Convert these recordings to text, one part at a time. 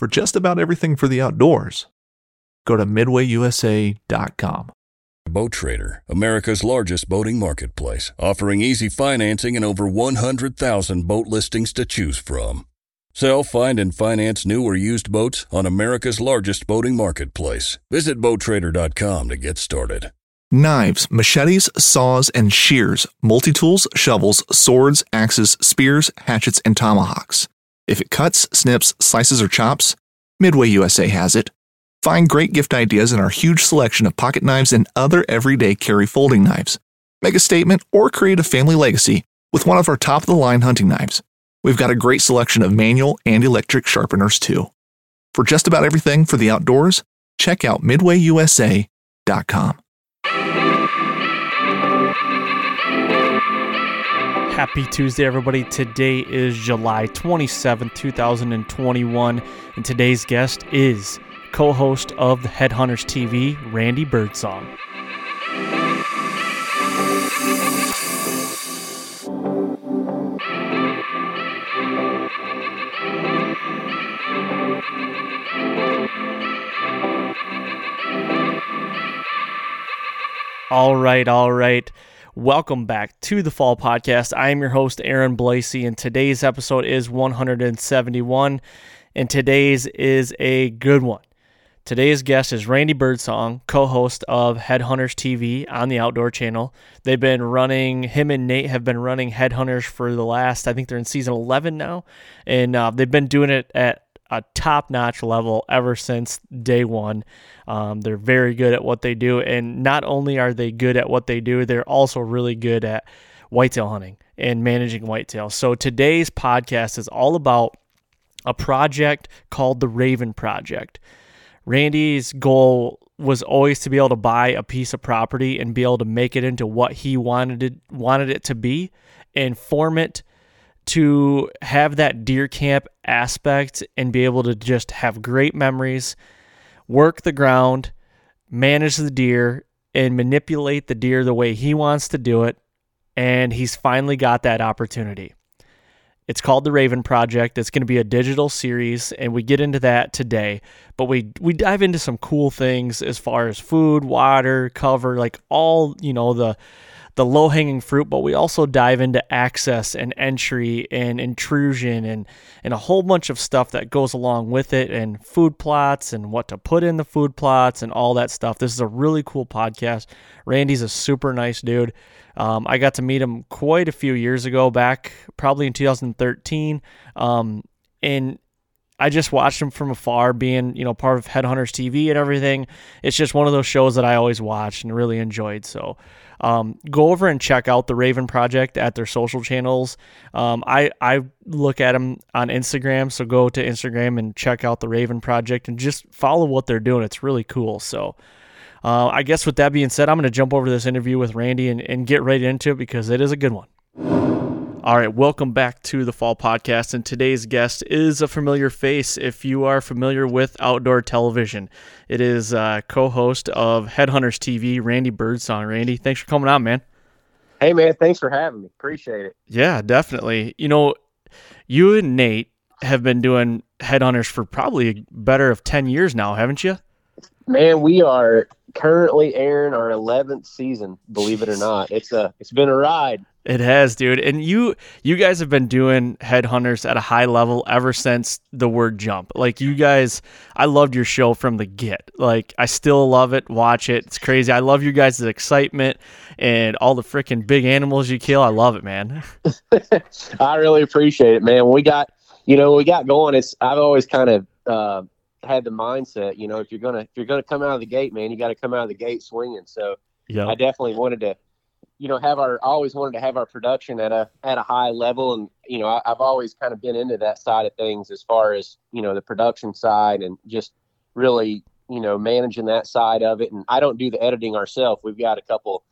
for just about everything for the outdoors. Go to midwayusa.com. Boat Trader, America's largest boating marketplace, offering easy financing and over 100,000 boat listings to choose from. Sell, find, and finance new or used boats on America's largest boating marketplace. Visit BoatTrader.com to get started. Knives, machetes, saws, and shears, multi tools, shovels, swords, axes, spears, hatchets, and tomahawks. If it cuts, snips, slices, or chops, Midway USA has it. Find great gift ideas in our huge selection of pocket knives and other everyday carry folding knives. Make a statement or create a family legacy with one of our top of the line hunting knives. We've got a great selection of manual and electric sharpeners too. For just about everything for the outdoors, check out midwayusa.com. Happy Tuesday, everybody. Today is July 27th, 2021, and today's guest is co host of the Headhunters TV, Randy Birdsong. All right, all right. Welcome back to the Fall Podcast. I am your host, Aaron Blasey, and today's episode is 171, and today's is a good one. Today's guest is Randy Birdsong, co host of Headhunters TV on the Outdoor Channel. They've been running, him and Nate have been running Headhunters for the last, I think they're in season 11 now, and uh, they've been doing it at a top notch level ever since day one. Um, they're very good at what they do. And not only are they good at what they do, they're also really good at whitetail hunting and managing whitetail. So today's podcast is all about a project called the Raven Project. Randy's goal was always to be able to buy a piece of property and be able to make it into what he wanted it wanted it to be and form it to have that deer camp aspect and be able to just have great memories, work the ground, manage the deer, and manipulate the deer the way he wants to do it. And he's finally got that opportunity. It's called the Raven Project. It's going to be a digital series, and we get into that today. But we we dive into some cool things as far as food, water, cover, like all you know the the low hanging fruit, but we also dive into access and entry and intrusion and, and a whole bunch of stuff that goes along with it and food plots and what to put in the food plots and all that stuff. This is a really cool podcast. Randy's a super nice dude. Um, I got to meet him quite a few years ago, back probably in 2013. Um, and I just watched him from afar, being you know part of Headhunters TV and everything. It's just one of those shows that I always watched and really enjoyed. So um, go over and check out the Raven Project at their social channels. Um, I I look at them on Instagram, so go to Instagram and check out the Raven Project and just follow what they're doing. It's really cool. So. Uh, I guess with that being said, I'm going to jump over to this interview with Randy and, and get right into it because it is a good one. All right, welcome back to the Fall Podcast. And today's guest is a familiar face if you are familiar with outdoor television. It is uh, co host of Headhunters TV, Randy Birdsong. Randy, thanks for coming on, man. Hey, man, thanks for having me. Appreciate it. Yeah, definitely. You know, you and Nate have been doing Headhunters for probably better of 10 years now, haven't you? Man, we are currently airing our 11th season, believe it or not. It's a it's been a ride. It has, dude. And you you guys have been doing headhunters at a high level ever since the word jump. Like you guys I loved your show from the get. Like I still love it. Watch it. It's crazy. I love you guys' excitement and all the freaking big animals you kill. I love it, man. I really appreciate it, man. When we got you know, we got going, it's I've always kind of uh, had the mindset, you know, if you're gonna if you're gonna come out of the gate, man, you gotta come out of the gate swinging. So yeah. I definitely wanted to you know have our always wanted to have our production at a at a high level. And you know I, have always kind of been into that side of things as far as you know the production side and just really you know managing that side of it. And i don't do the editing ourselves. We've got a couple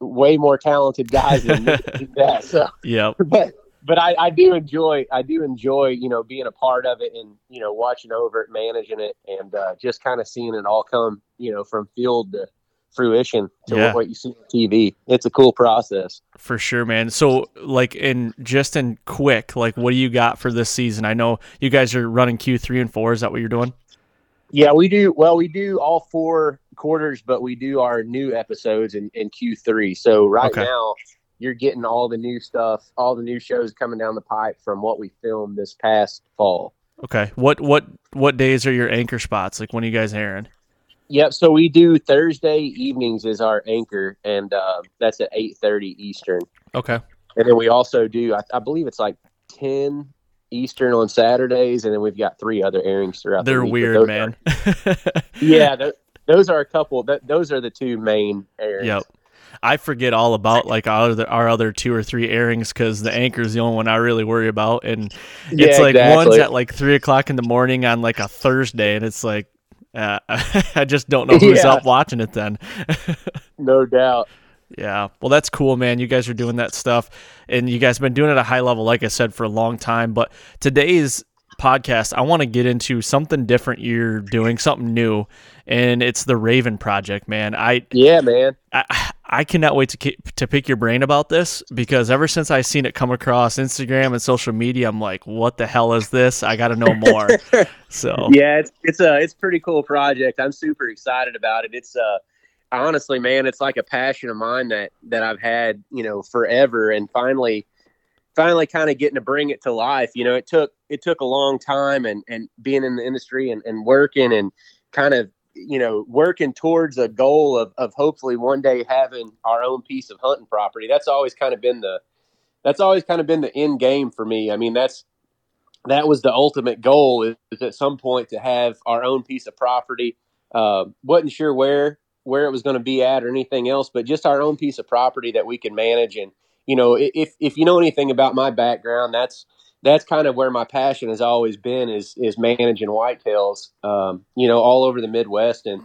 way more talented guys than that so. Yeah but but I, I do enjoy i do enjoy you know being a part of it and you know watching over it managing it and uh, just kind of seeing it all come you know from field to fruition to Yeah. what you see on TV. It's a cool process. For sure, man. So, like, in just in quick, like, what do you got for this season? I know you guys are running Q three and four. Is that what you're doing? Yeah, we do. Well, we do all four quarters, but we do our new episodes in, in Q3. So right Okay. now, you're getting all the new stuff, all the new shows coming down the pipe from what we filmed this past fall. Okay. What what what days are your anchor spots? Like, when are you guys airing? Yep. So we do Thursday evenings is our anchor, and uh, that's at eight thirty Eastern. Okay. And then we also do, I, I believe it's like ten Eastern on Saturdays, and then we've got three other airings throughout. They're week, weird, man. are- yeah, th- those are a couple. Th- those are the two main airings. Yep. I forget all about like our other, our other two or three airings because the anchor is the only one I really worry about, and Yeah, it's like one's at like three o'clock in the morning on like a Thursday, and it's like uh, I just don't know who's Yeah. up watching it then. No doubt. Yeah. Well, that's cool, man. You guys are doing that stuff and you guys have been doing it at a high level, like I said, for a long time. But today's podcast, I want to get into something different you're doing, something new. And it's the Raven Project, man. I, Yeah, man. I, I cannot wait to to pick your brain about this because ever since I've seen it come across Instagram and social media, I'm like, what the hell is this? I got to know more. so Yeah, it's it's a it's a pretty cool project. I'm super excited about it. It's uh honestly, man, it's like a passion of mine that that I've had, you know, forever and finally finally kind of getting to bring it to life. You know, it took it took a long time and and being in the industry and, and working and kind of you know working towards a goal of, of hopefully one day having our own piece of hunting property that's always kind of been the that's always kind of been the end game for me. I mean that's that was the ultimate goal is, is at some point to have our own piece of property. Uh, wasn't sure where where it was going to be at or anything else but just our own piece of property that we can manage. And you know if if you know anything about my background that's that's kind of where my passion has always been is is managing whitetails um, you know all over the midwest. And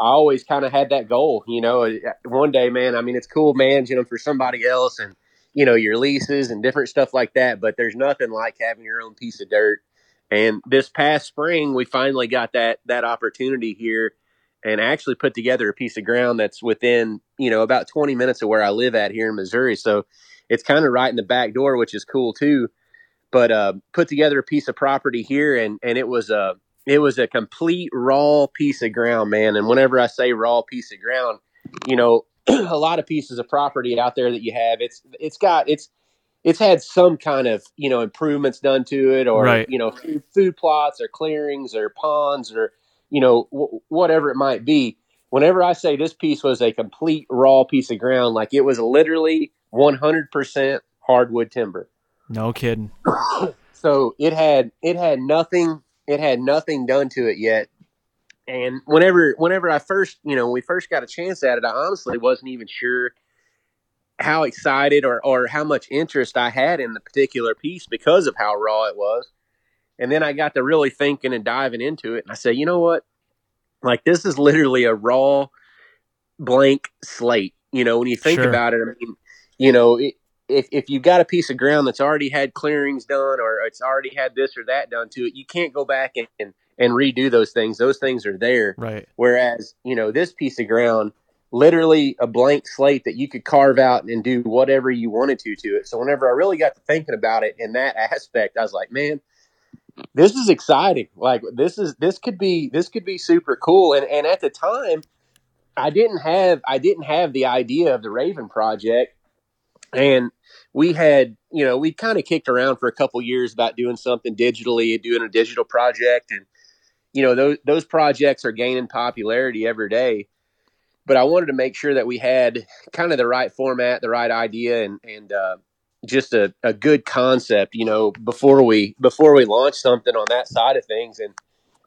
i always kind of had that goal you know one day man i mean it's cool managing them for somebody else and you know your leases and different stuff like that but there's nothing like having your own piece of dirt. And this past spring we finally got that that opportunity here and actually put together a piece of ground that's within you know about 20 minutes of where i live at here in missouri. So it's kind of right in the back door which is cool too but uh, put together a piece of property here and and it was a it was a complete raw piece of ground man. And whenever i say raw piece of ground you know a lot of pieces of property out there that you have it's it's got it's it's had some kind of you know improvements done to it or Right. you know food, food plots or clearings or ponds or you know w- whatever it might be. Whenever i say this piece was a complete raw piece of ground like it was literally 100% hardwood timber no kidding. so it had it had nothing it had nothing done to it yet and whenever whenever i first you know when we first got a chance at it i honestly wasn't even sure how excited or or how much interest i had in the particular piece because of how raw it was and then i got to really thinking and diving into it and i said you know what like this is literally a raw blank slate you know when you think Sure. about it i mean you know it, if, if you've got a piece of ground that's already had clearings done or it's already had this or that done to it, you can't go back and, and, and redo those things. Those things are there. Right. Whereas, you know, this piece of ground, literally a blank slate that you could carve out and do whatever you wanted to to it. So whenever I really got to thinking about it in that aspect, I was like, man, this is exciting. Like this is this could be this could be super cool. And and at the time, I didn't have I didn't have the idea of the Raven project. And we had, you know, we kind of kicked around for a couple years about doing something digitally and doing a digital project. And, you know, those, those projects are gaining popularity every day. But I wanted to make sure that we had kind of the right format, the right idea, and, and, uh, just a, a good concept, you know, before we before we launched something on that side of things. And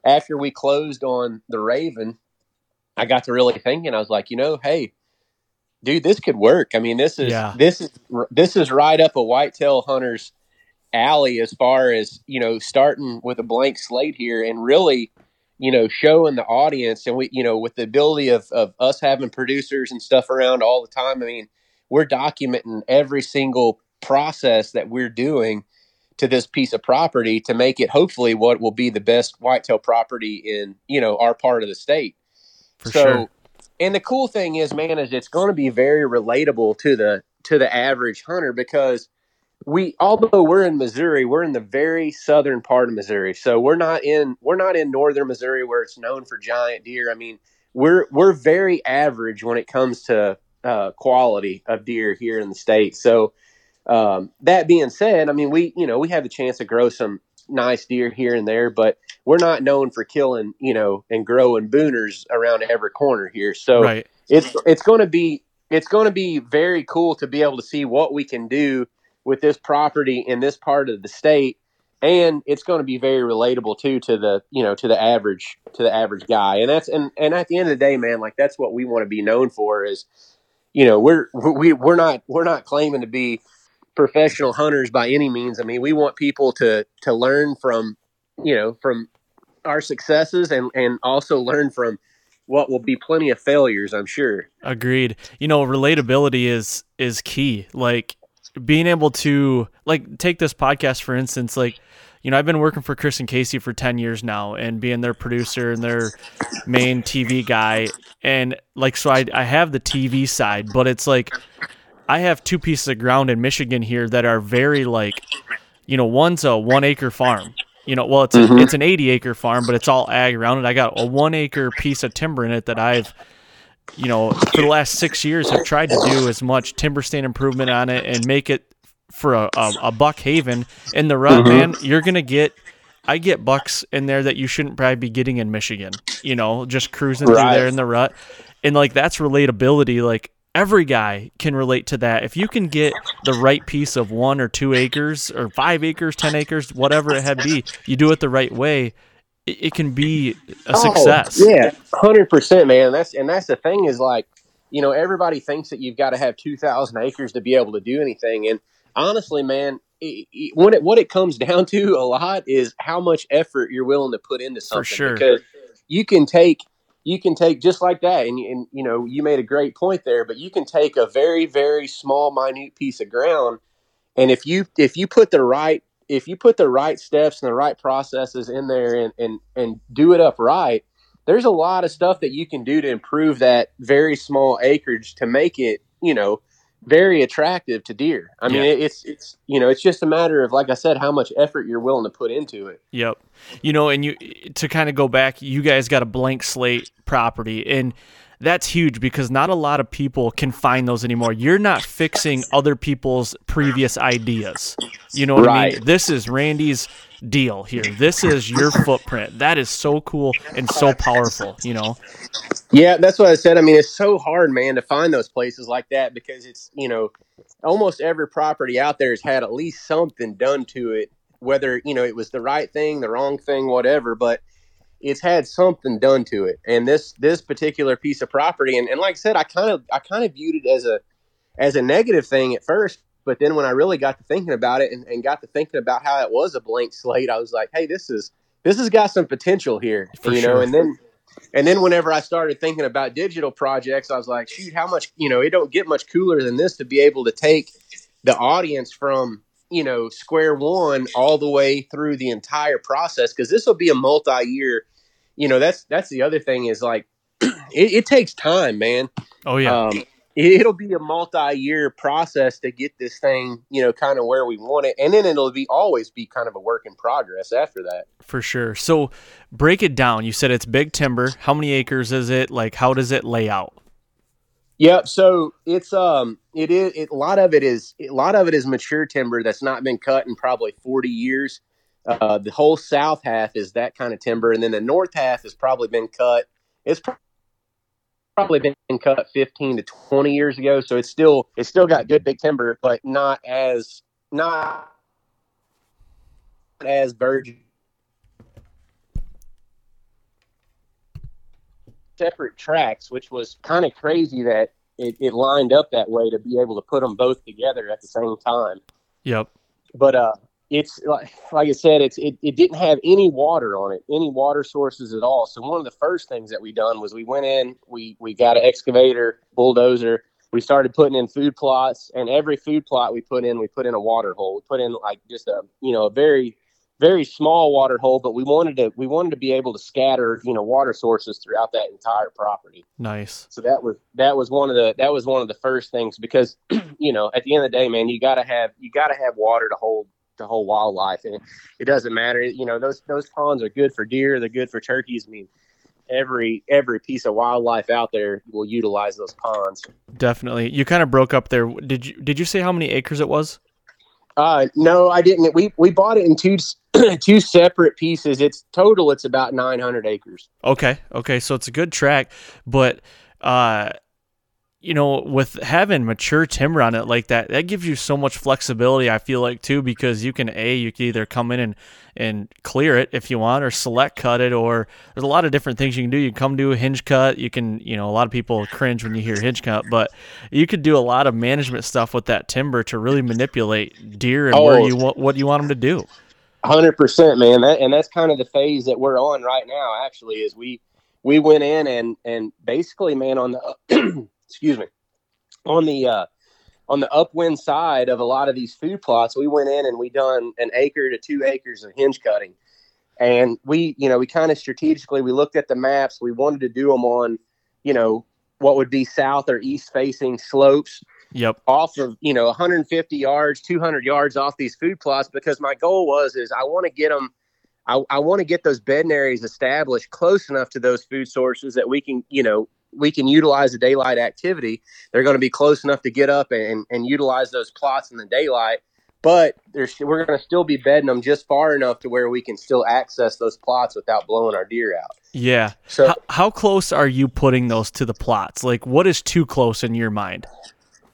after we closed on the Raven, I got to really thinking. I was like, you know, hey, dude, this could work. I mean, this is Yeah. this is this is right up a whitetail hunter's alley as far as you know, starting with a blank slate here and really, you know, showing the audience and we, you know, with the ability of of us having producers and stuff around all the time. I mean, we're documenting every single process that we're doing to this piece of property to make it hopefully what will be the best whitetail property in you know our part of the state For so sure. And the cool thing is, man, is it's going to be very relatable to the to the average hunter because we although we're in Missouri, we're in the very southern part of Missouri. So we're not in we're not in northern Missouri where it's known for giant deer. I mean, we're we're very average when it comes to uh, quality of deer here in the state. So um, that being said, I mean we you know we have the chance to grow some nice deer here and there, but we're not known for killing you know and growing booners around every corner here. So Right. it's it's going to be it's going to be very cool to be able to see what we can do with this property in this part of the state and it's going to be very relatable too to the you know to the average to the average guy and that's and and at the end of the day man like that's what we want to be known for is you know we're we we're not we're not claiming to be professional hunters by any means i mean we want people to to learn from you know from our successes and and also learn from what will be plenty of failures i'm sure Agreed. You know, relatability is is key. Like being able to like take this podcast for instance, like you know, I've been working for Chris and Casey for 10 years now and being their producer and their main TV guy and like so I I have the TV side, but it's like I have two pieces of ground in Michigan here that are very like you know, one's a 1 acre farm. You know, well it's a, mm-hmm. it's an 80 acre farm, but it's all ag around it. I got a 1 acre piece of timber in it that I've you know, for the last six years have tried to do as much timber stand improvement on it and make it for a, a, a buck haven in the rut, mm-hmm. man. You're gonna get. I get bucks in there that you shouldn't probably be getting in Michigan. You know, just cruising through there in the rut, and like that's relatability. Like every guy can relate to that. If you can get the right piece of one or two acres or five acres, ten acres, whatever it had be, you do it the right way. It, can be a oh, success. Oh, yeah, hundred percent, man. That's and that's the thing is like, you know, everybody thinks that you've got to have two thousand acres to be able to do anything. And honestly, man, it, it, what it what it comes down to a lot is how much effort you're willing to put into something. sure. Because you can take you can take just like that, and, and you know, you made a great point there. But you can take a very very small, minute piece of ground, and if you if you put the right if you put the right steps and the right processes in there and and and do it up right there's a lot of stuff that you can do to improve that very small acreage to make it you know very attractive to deer i mean Yeah. it's it's you know it's just a matter of like i said how much effort you're willing to put into it Yep. You know, and you to kind of go back, you guys got a blank slate property and that's huge because not a lot of people can find those anymore. You're not fixing other people's previous ideas. You know what I mean? Right. This is Randy's deal here. This is your footprint. That is so cool and so powerful, you know. Yeah, that's what I said. I mean, it's so hard, man, to find those places like that because it's, you know, almost every property out there has had at least something done to it, whether, you know, it was the right thing, the wrong thing, whatever, but it's had something done to it. And this this particular piece of property and, and like I said, I kind of I kind of viewed it as a as a negative thing at first, but then when I really got to thinking about it and, and got to thinking about how it was a blank slate, I was like, hey, this is this has got some potential here. For you sure. know, and then and then whenever I started thinking about digital projects, I was like, shoot, how much, you know, it don't get much cooler than this to be able to take the audience from, you know, square one all the way through the entire process. Cause this will be a multi-year, you know, that's, that's the other thing is like, it, it takes time, man. Oh yeah. Um, it'll be a multi-year process to get this thing, you know, kind of where we want it, and then it'll be always be kind of a work in progress after that. For sure. So break it down. You said it's big timber. How many acres is it? Like how does it lay out? Yep. So it's um it is it, a lot of it is a lot of it is mature timber that's not been cut in probably forty years. Uh, the whole south half is that kind of timber, and then the north half has probably been cut. It's probably been cut fifteen to twenty years ago, so it's still it's still got good big timber, but not as not as virgin. Separate tracks, which was kind of crazy that it, it lined up that way to be able to put them both together at the same time. Yep. But uh, it's like, like I said, it's it, it didn't have any water on it, any water sources at all. So one of the first things that we done was we went in, we we got an excavator, bulldozer. We started putting in food plots, and every food plot we put in, we put in a water hole. We put in like just a you know a very very small water hole, but we wanted to we wanted to be able to scatter you know water sources throughout that entire property. Nice. So that was that was one of the that was one of the first things because you know at the end of the day, man, you got to have you got to have water to hold to hold wildlife, and it, it doesn't matter. You know those those ponds are good for deer, they're good for turkeys. I mean, every every piece of wildlife out there will utilize those ponds. Definitely. You kind of broke up there. Did you did you say how many acres it was? Uh, no, I didn't. We we bought it in two two separate pieces. It's total. It's about nine hundred acres. Okay, okay, so it's a good track, but uh, you know, with having mature timber on it like that, that gives you so much flexibility. I feel like too, because you can a you can either come in and and clear it if you want, or select cut it, or there's a lot of different things you can do. You can come do a hinge cut. You can, you know, a lot of people cringe when you hear hinge cut, but you could do a lot of management stuff with that timber to really manipulate deer and oh, where you want what you want them to do. Hundred percent, man. That and that's kind of the phase that we're on right now. Actually, is we we went in and and basically, man, on the excuse me, on the uh, on the upwind side of a lot of these food plots, we went in and we done an acre to two acres of hinge cutting, and we you know we kind of strategically we looked at the maps. We wanted to do them on you know what would be south or east facing slopes. Yep. Off of you know 150 yards, 200 yards off these food plots because my goal was is I want to get them. I, I want to get those bedding areas established close enough to those food sources that we can, you know, we can utilize the daylight activity. They're going to be close enough to get up and, and utilize those plots in the daylight. But we're going to still be bedding them just far enough to where we can still access those plots without blowing our deer out. Yeah. So how, how close are you putting those to the plots? Like, what is too close in your mind?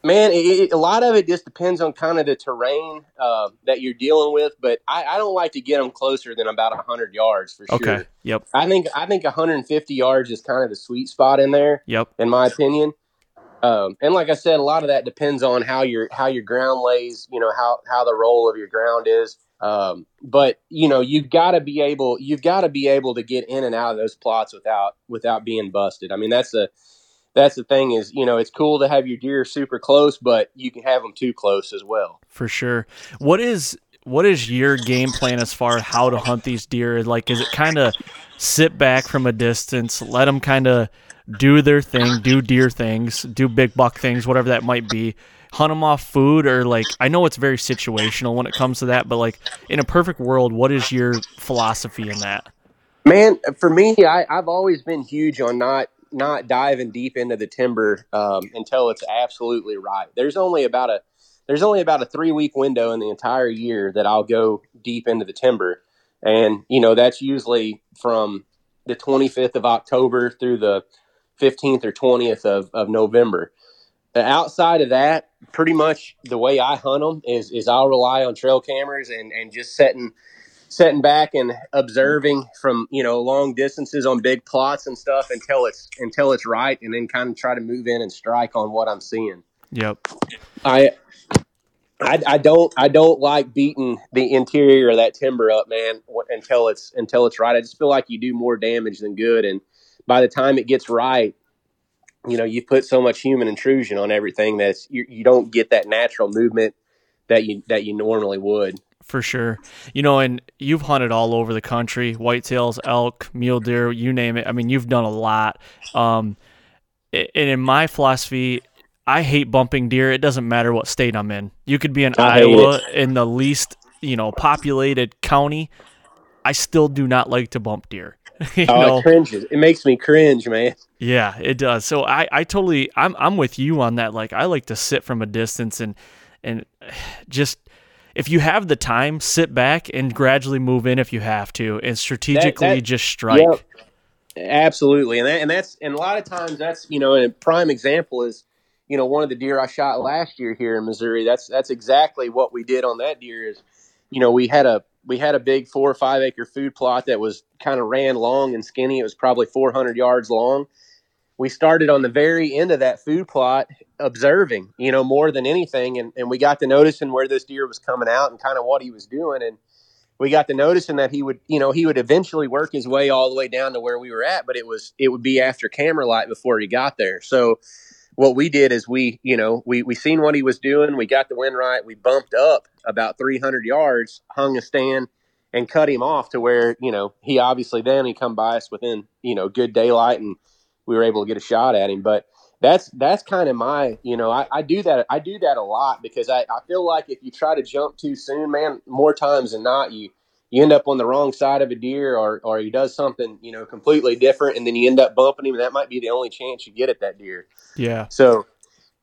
Man, it, it, a lot of it just depends on kind of the terrain uh, that you're dealing with. But I, I, don't like to get them closer than about 100 yards for okay. sure. Yep. I think I think 150 yards is kind of the sweet spot in there. Yep. In my opinion. Um, and like I said, a lot of that depends on how your how your ground lays. You know how how the roll of your ground is. Um, but you know you've got to be able you've got to be able to get in and out of those plots without without being busted. I mean that's a that's the thing is you know it's cool to have your deer super close but you can have them too close as well. For sure. What is what is your game plan as far as how to hunt these deer? Like is it kind of sit back from a distance let them kind of do their thing do deer things do big buck things whatever that might be hunt them off food? Or like i know it's very situational when it comes to that but like in a perfect world what is your philosophy in that? Man for me I, i've always been huge on not not diving deep into the timber um, until it's absolutely right. There's only about a there's only about a three week window in the entire year that I'll go deep into the timber, and you know that's usually from the 25th of October through the 15th or 20th of, of November. outside of that, pretty much the way I hunt them is is I'll rely on trail cameras and and just setting sitting back and observing from you know long distances on big plots and stuff until it's until it's right and then kind of try to move in and strike on what i'm seeing. Yep. I I, I don't I don't like beating the interior of that timber up, man, until it's until it's right. I just feel like you do more damage than good, and by the time it gets right, you know you put so much human intrusion on everything that you, you don't get that natural movement that you that you normally would for sure. You know, and you've hunted all over the country, whitetails, elk, mule deer, you name it. I mean, you've done a lot. Um, and in my philosophy, I hate bumping deer. It doesn't matter what state I'm in. You could be in I Iowa in the least, you know, populated county. I still do not like to bump deer. oh, know? it cringes. It makes me cringe, man. Yeah, it does. So I, I totally, I'm, I'm with you on that. Like I like to sit from a distance and, and just if you have the time, sit back and gradually move in if you have to, and strategically that, that, just strike. Yep. Absolutely, and that, and that's and a lot of times that's you know a prime example is you know one of the deer I shot last year here in Missouri. That's that's exactly what we did on that deer. Is you know we had a we had a big four or five acre food plot that was kind of ran long and skinny. It was probably 400 yards long. We started on the very end of that food plot observing, you know, more than anything. And, and we got to noticing where this deer was coming out and kind of what he was doing. And we got to noticing that he would, you know, he would eventually work his way all the way down to where we were at, but it was, it would be after camera light before he got there. So what we did is we, you know, we, we seen what he was doing. We got the wind right. We bumped up about 300 yards, hung a stand, and cut him off to where you know he obviously then he come by us within you know good daylight and we were able to get a shot at him. But that's that's kind of my you know I, I do that I do that a lot because I, I feel like if you try to jump too soon, man, more times than not you you end up on the wrong side of a deer or or he does something you know completely different and then you end up bumping him and that might be the only chance you get at that deer. Yeah. So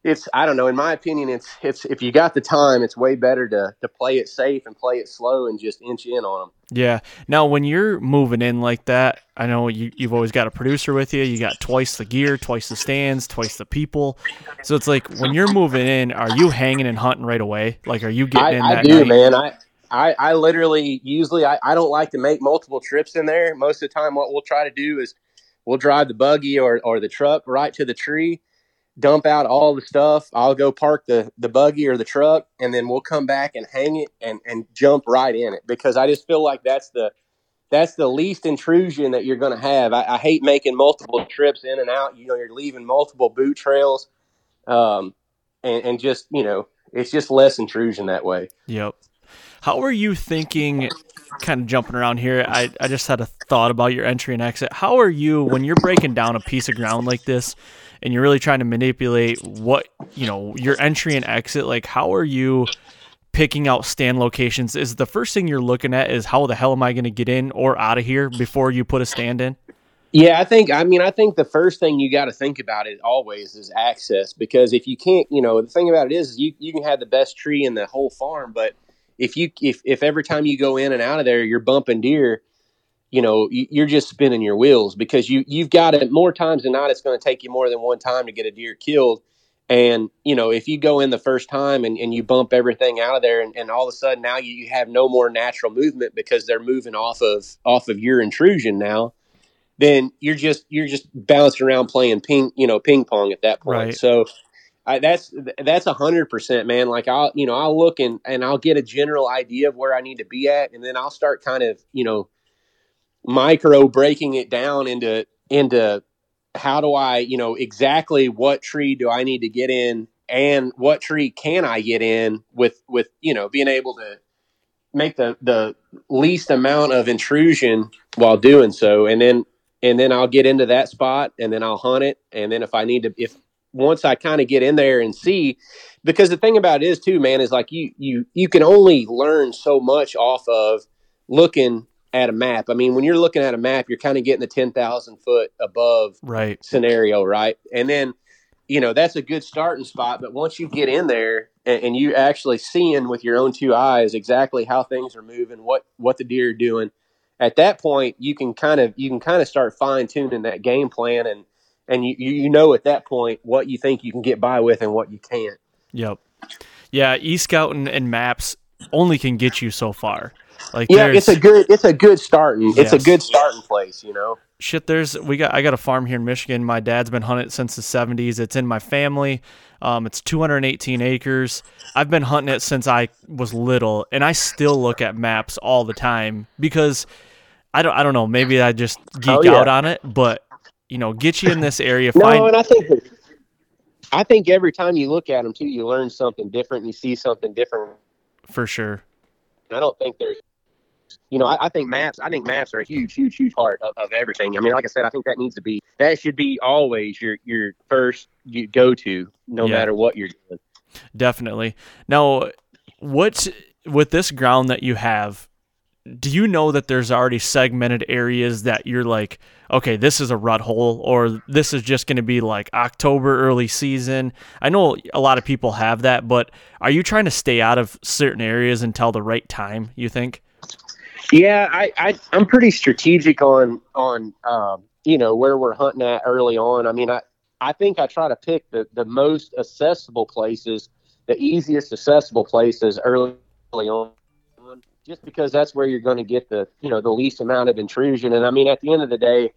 it's I don't know. In my opinion, it's it's if you got the time, it's way better to to play it safe and play it slow and just inch in on them. Yeah. Now, when you're moving in like that, I know you you've always got a producer with you. You got twice the gear, twice the stands, twice the people. So it's like when you're moving in, are you hanging and hunting right away? Like, are you getting I, in I do, night? man. I, I I literally usually I, I don't like to make multiple trips in there. Most of the time, what we'll try to do is we'll drive the buggy or or the truck right to the tree dump out all the stuff. I'll go park the the buggy or the truck, and then we'll come back and hang it and and jump right in it because I just feel like that's the that's the least intrusion that you're going to have. I, I, hate making multiple trips in and out. You know, you're leaving multiple boot trails, um, and, and just you know, it's just less intrusion that way. Yep. How are you thinking? Kind of jumping around here. I, I just had a thought about your entry and exit. How are you when you're breaking down a piece of ground like this? and you're really trying to manipulate what you know your entry and exit like how are you picking out stand locations is the first thing you're looking at is how the hell am i going to get in or out of here before you put a stand in yeah i think i mean i think the first thing you got to think about it always is access because if you can't you know the thing about it is you, you can have the best tree in the whole farm but if you if, if every time you go in and out of there you're bumping deer you know you're just spinning your wheels because you you've got it more times than not it's going to take you more than one time to get a deer killed and you know if you go in the first time and, and you bump everything out of there and, and all of a sudden now you, you have no more natural movement because they're moving off of off of your intrusion now then you're just you're just bouncing around playing ping you know ping pong at that point right. so I, that's that's a hundred percent, man. Like I'll, you know, I'll look and and I'll get a general idea of where I need to be at, and then I'll start kind of, you know, micro breaking it down into into how do I, you know, exactly what tree do I need to get in and what tree can I get in with with, you know, being able to make the the least amount of intrusion while doing so and then and then I'll get into that spot and then I'll hunt it and then if I need to if once I kind of get in there and see because the thing about it is too man is like you you you can only learn so much off of looking at a map. I mean, when you're looking at a map, you're kind of getting the 10,000 foot above right scenario, right? And then, you know, that's a good starting spot. But once you get in there and, and you actually seeing with your own two eyes exactly how things are moving, what what the deer are doing, at that point you can kind of you can kind of start fine tuning that game plan and and you you know at that point what you think you can get by with and what you can't. Yep. Yeah, e scouting and maps only can get you so far. Like yeah, it's a good it's a good starting yes. it's a good starting place, you know. Shit, there's we got I got a farm here in Michigan. My dad's been hunting since the 70s. It's in my family. Um, it's 218 acres. I've been hunting it since I was little, and I still look at maps all the time because I don't I don't know. Maybe I just geek oh, yeah. out on it, but you know, get you in this area. no, find... and I think I think every time you look at them too, you learn something different. And you see something different. For sure. I don't think there's you know, I, I, think maps. I think maps are a huge, huge, huge part of, of, everything. I mean, like I said, I think that needs to be that should be always your your first you go to, no yeah. matter what you're doing. Definitely. Now, what with this ground that you have? Do you know that there's already segmented areas that you're like, okay, this is a rut hole, or this is just going to be like October early season? I know a lot of people have that, but are you trying to stay out of certain areas until the right time? You think? Yeah, I, I am pretty strategic on on um, you know where we're hunting at early on. I mean, I I think I try to pick the the most accessible places, the easiest accessible places early, early on, just because that's where you're going to get the you know the least amount of intrusion. And I mean, at the end of the day,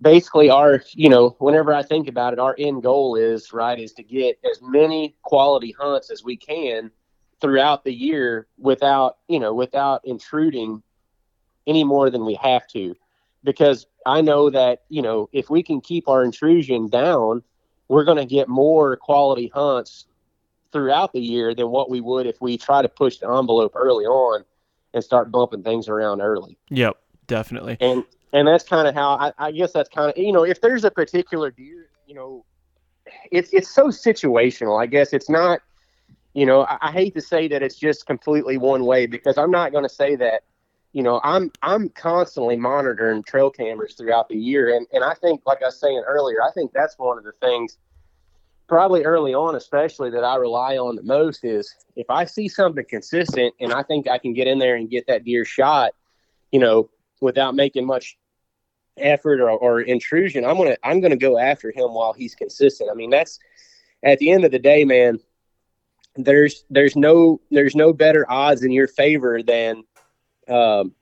basically our you know whenever I think about it, our end goal is right is to get as many quality hunts as we can throughout the year without you know without intruding any more than we have to because I know that, you know, if we can keep our intrusion down, we're going to get more quality hunts throughout the year than what we would if we try to push the envelope early on. And start bumping things around early. Yep, definitely. And and that's kind of how I, I guess that's kind of you know if there's a particular deer, you know, it's it's so situational. I guess it's not. You know, I, I hate to say that it's just completely one way because I'm not going to say that you know, I'm I'm constantly monitoring trail cameras throughout the year, and and I think, like I was saying earlier, I think that's one of the things, probably early on, especially that I rely on the most is if I see something consistent, and I think I can get in there and get that deer shot, you know, without making much effort or, or intrusion, I'm gonna I'm gonna go after him while he's consistent. I mean, that's at the end of the day, man. There's there's no there's no better odds in your favor than um,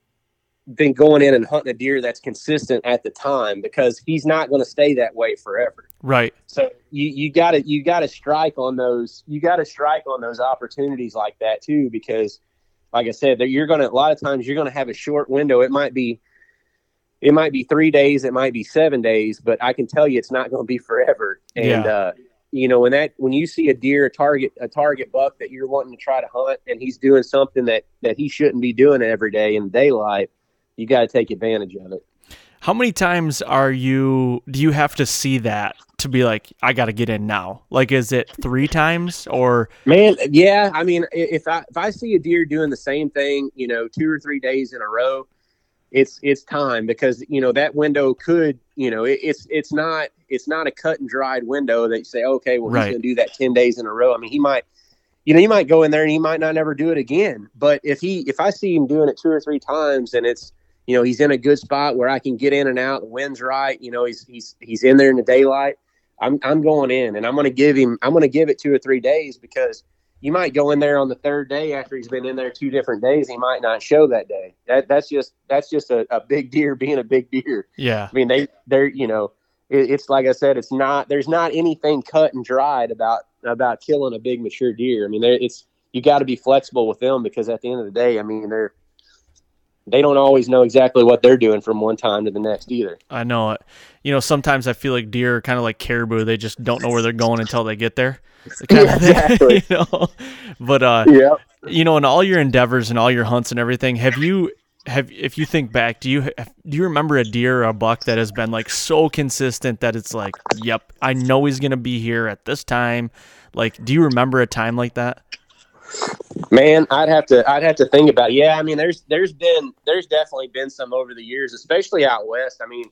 than going in and hunting a deer that's consistent at the time because he's not going to stay that way forever. Right. So you you got to you got to strike on those you got to strike on those opportunities like that too because like I said that you're going to a lot of times you're going to have a short window. It might be it might be 3 days, it might be 7 days, but I can tell you it's not going to be forever. And yeah. uh you know when that when you see a deer a target a target buck that you're wanting to try to hunt and he's doing something that that he shouldn't be doing every day in daylight you got to take advantage of it. How many times are you do you have to see that to be like i got to get in now like is it three times or? Man yeah i mean if i if i see a deer doing the same thing you know two or three days in a row it's it's time because you know that window could you know it, it's it's not it's not a cut and dried window that you say okay well right. he's going to do that 10 days in a row. I mean he might you know he might go in there and he might not ever do it again. But if he if i see him doing it two or three times and it's you know he's in a good spot where i can get in and out the wind's right you know he's he's he's in there in the daylight i'm i'm going in and i'm going to give him i'm going to give it two or three days because you might go in there on the third day after he's been in there two different days. He might not show that day. That that's just that's just a, a big deer being a big deer. Yeah. I mean they they're you know it, it's like I said it's not there's not anything cut and dried about about killing a big mature deer. I mean it's you got to be flexible with them because at the end of the day, I mean they're they don't always know exactly what they're doing from one time to the next either. I know it. You know, sometimes I feel like deer are kind of like caribou. They just don't know where they're going until they get there. yeah, exactly. you know? But uh, yeah. you know, in all your endeavors and all your hunts and everything, have you have if you think back, do you do you remember a deer or a buck that has been like so consistent that it's like, yep, I know he's gonna be here at this time. Like, do you remember a time like that? Man, I'd have to I'd have to think about. It. Yeah, I mean, there's there's been there's definitely been some over the years, especially out west. I mean,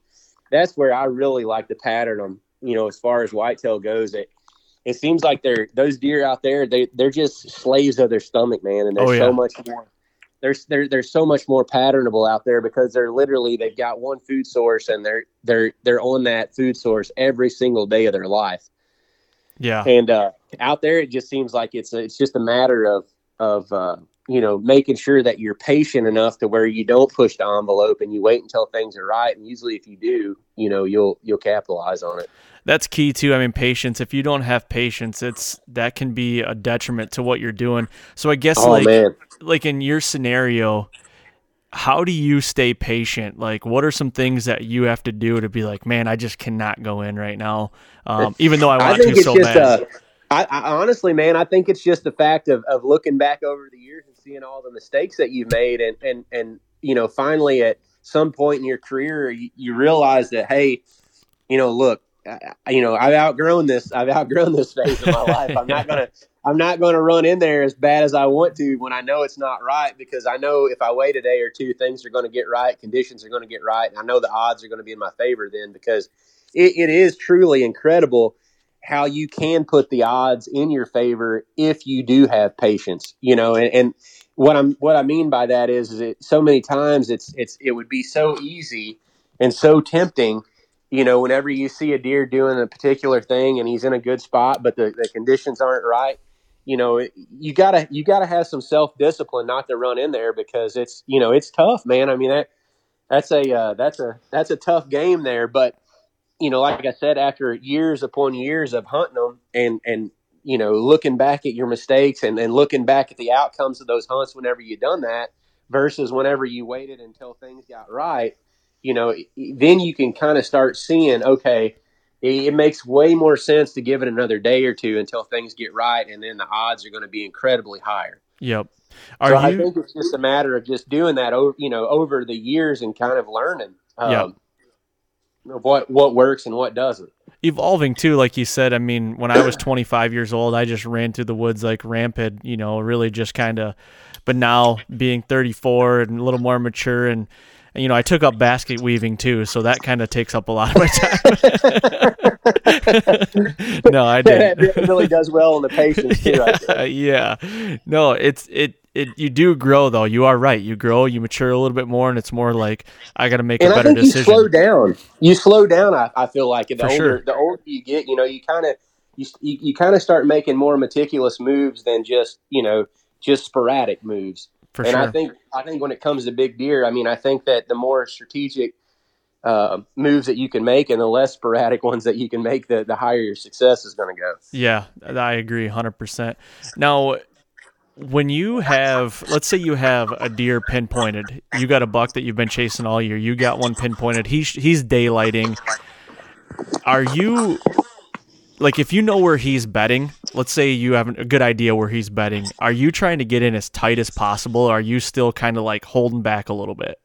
that's where I really like to pattern them. You know, as far as whitetail goes, it it seems like they're those deer out there. They they're just slaves of their stomach, man, and there's oh, yeah. so much more. There's they're, they're so much more patternable out there because they're literally they've got one food source and they're they're they're on that food source every single day of their life. Yeah. And uh, out there, it just seems like it's a, it's just a matter of of uh, you know making sure that you're patient enough to where you don't push the envelope and you wait until things are right. And usually, if you do, you know you'll you'll capitalize on it. That's key too. I mean, patience. If you don't have patience, it's that can be a detriment to what you're doing. So I guess oh, like man. like in your scenario, how do you stay patient? Like, what are some things that you have to do to be like, man, I just cannot go in right now, um, even though I want I to so bad. Uh, I, I, honestly, man, I think it's just the fact of, of looking back over the years and seeing all the mistakes that you've made, and and and you know, finally at some point in your career, you, you realize that hey, you know, look, you know, I've outgrown this. I've outgrown this phase of my life. I'm not gonna. I'm not going to run in there as bad as I want to when I know it's not right because I know if I wait a day or two, things are going to get right, conditions are going to get right, and I know the odds are going to be in my favor then because it, it is truly incredible how you can put the odds in your favor if you do have patience. You know, and, and what I'm what I mean by that is, is it so many times it's it's it would be so easy and so tempting you know, whenever you see a deer doing a particular thing and he's in a good spot, but the, the conditions aren't right, you know, you gotta you gotta have some self discipline not to run in there because it's you know it's tough, man. I mean that that's a uh, that's a that's a tough game there, but you know, like I said, after years upon years of hunting them and and you know looking back at your mistakes and, and looking back at the outcomes of those hunts whenever you done that versus whenever you waited until things got right you know, then you can kind of start seeing, okay, it, makes way more sense to give it another day or two until things get right, and then the odds are going to be incredibly higher. Yep. Are so you... I think it's just a matter of just doing that over, you know, over the years and kind of learning um, yep. What what works and what doesn't. Evolving too, like you said. I mean, when I was 25 years old, I just ran through the woods like rampant. You know, really just kind of. But now being 34 and a little more mature and you know, I took up basket weaving too, so that kind of takes up a lot of my time. no, I did. it really does well in the patience too. Yeah, yeah. No, it's it it you do grow though. You are right. You grow, you mature a little bit more, and it's more like I got to make and a better decision. You slow down. You slow down. I, I feel like the For older sure. the older you get, you know, you kind of you you, you kind of start making more meticulous moves than just you know just sporadic moves. For and sure. I think I think when it comes to big deer, I mean, I think that the more strategic uh, moves that you can make and the less sporadic ones that you can make, the the higher your success is going to go. Yeah, I agree, hundred percent. Now, when you have, let's say you have a deer pinpointed, you got a buck that you've been chasing all year, you got one pinpointed, he's he's daylighting. Are you like if you know where he's bedding, let's say you have a good idea where he's bedding, are you trying to get in as tight as possible? Or are you still kind of like holding back a little bit?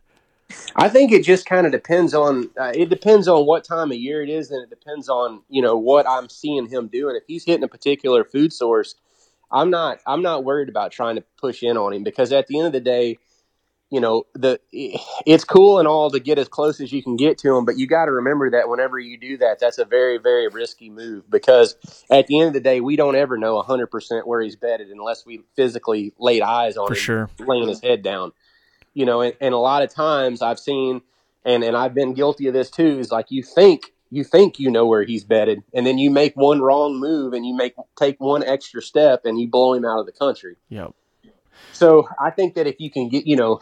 I think it just kind of depends on uh, it depends on what time of year it is, and it depends on you know what I'm seeing him doing. If he's hitting a particular food source, I'm not I'm not worried about trying to push in on him because at the end of the day, you know the it's cool and all to get as close as you can get to him but you got to remember that whenever you do that that's a very very risky move because at the end of the day we don't ever know 100% where he's bedded unless we physically laid eyes on For him sure. laying his head down you know and, and a lot of times i've seen and and i've been guilty of this too is like you think you think you know where he's bedded and then you make one wrong move and you make take one extra step and you blow him out of the country yep so I think that if you can get, you know,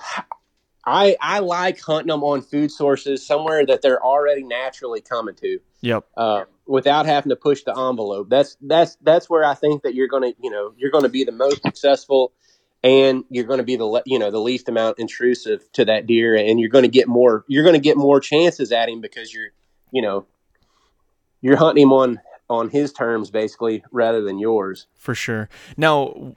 I I like hunting them on food sources somewhere that they're already naturally coming to. Yep. Uh, without having to push the envelope. That's that's that's where I think that you're gonna you know you're gonna be the most successful, and you're gonna be the you know the least amount intrusive to that deer, and you're gonna get more you're gonna get more chances at him because you're you know you're hunting him on on his terms basically rather than yours. For sure. Now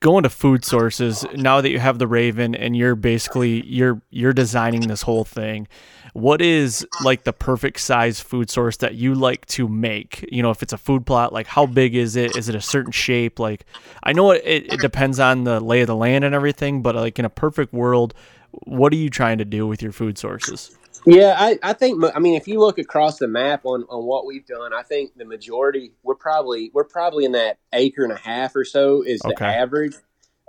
going to food sources now that you have the raven and you're basically you're you're designing this whole thing what is like the perfect size food source that you like to make you know if it's a food plot like how big is it is it a certain shape like i know it, it depends on the lay of the land and everything but like in a perfect world what are you trying to do with your food sources yeah, I, I think I mean if you look across the map on, on what we've done, I think the majority we're probably we're probably in that acre and a half or so is the okay. average.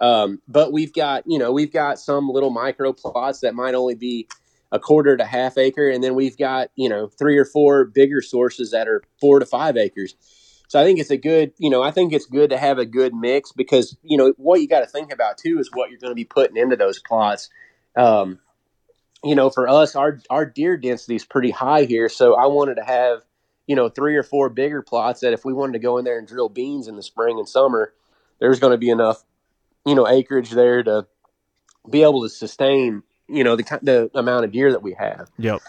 Um, but we've got you know we've got some little micro plots that might only be a quarter to half acre, and then we've got you know three or four bigger sources that are four to five acres. So I think it's a good you know I think it's good to have a good mix because you know what you got to think about too is what you're going to be putting into those plots. Um, you know, for us, our our deer density is pretty high here, so I wanted to have you know three or four bigger plots that if we wanted to go in there and drill beans in the spring and summer, there's going to be enough you know acreage there to be able to sustain you know the the amount of deer that we have. Yep.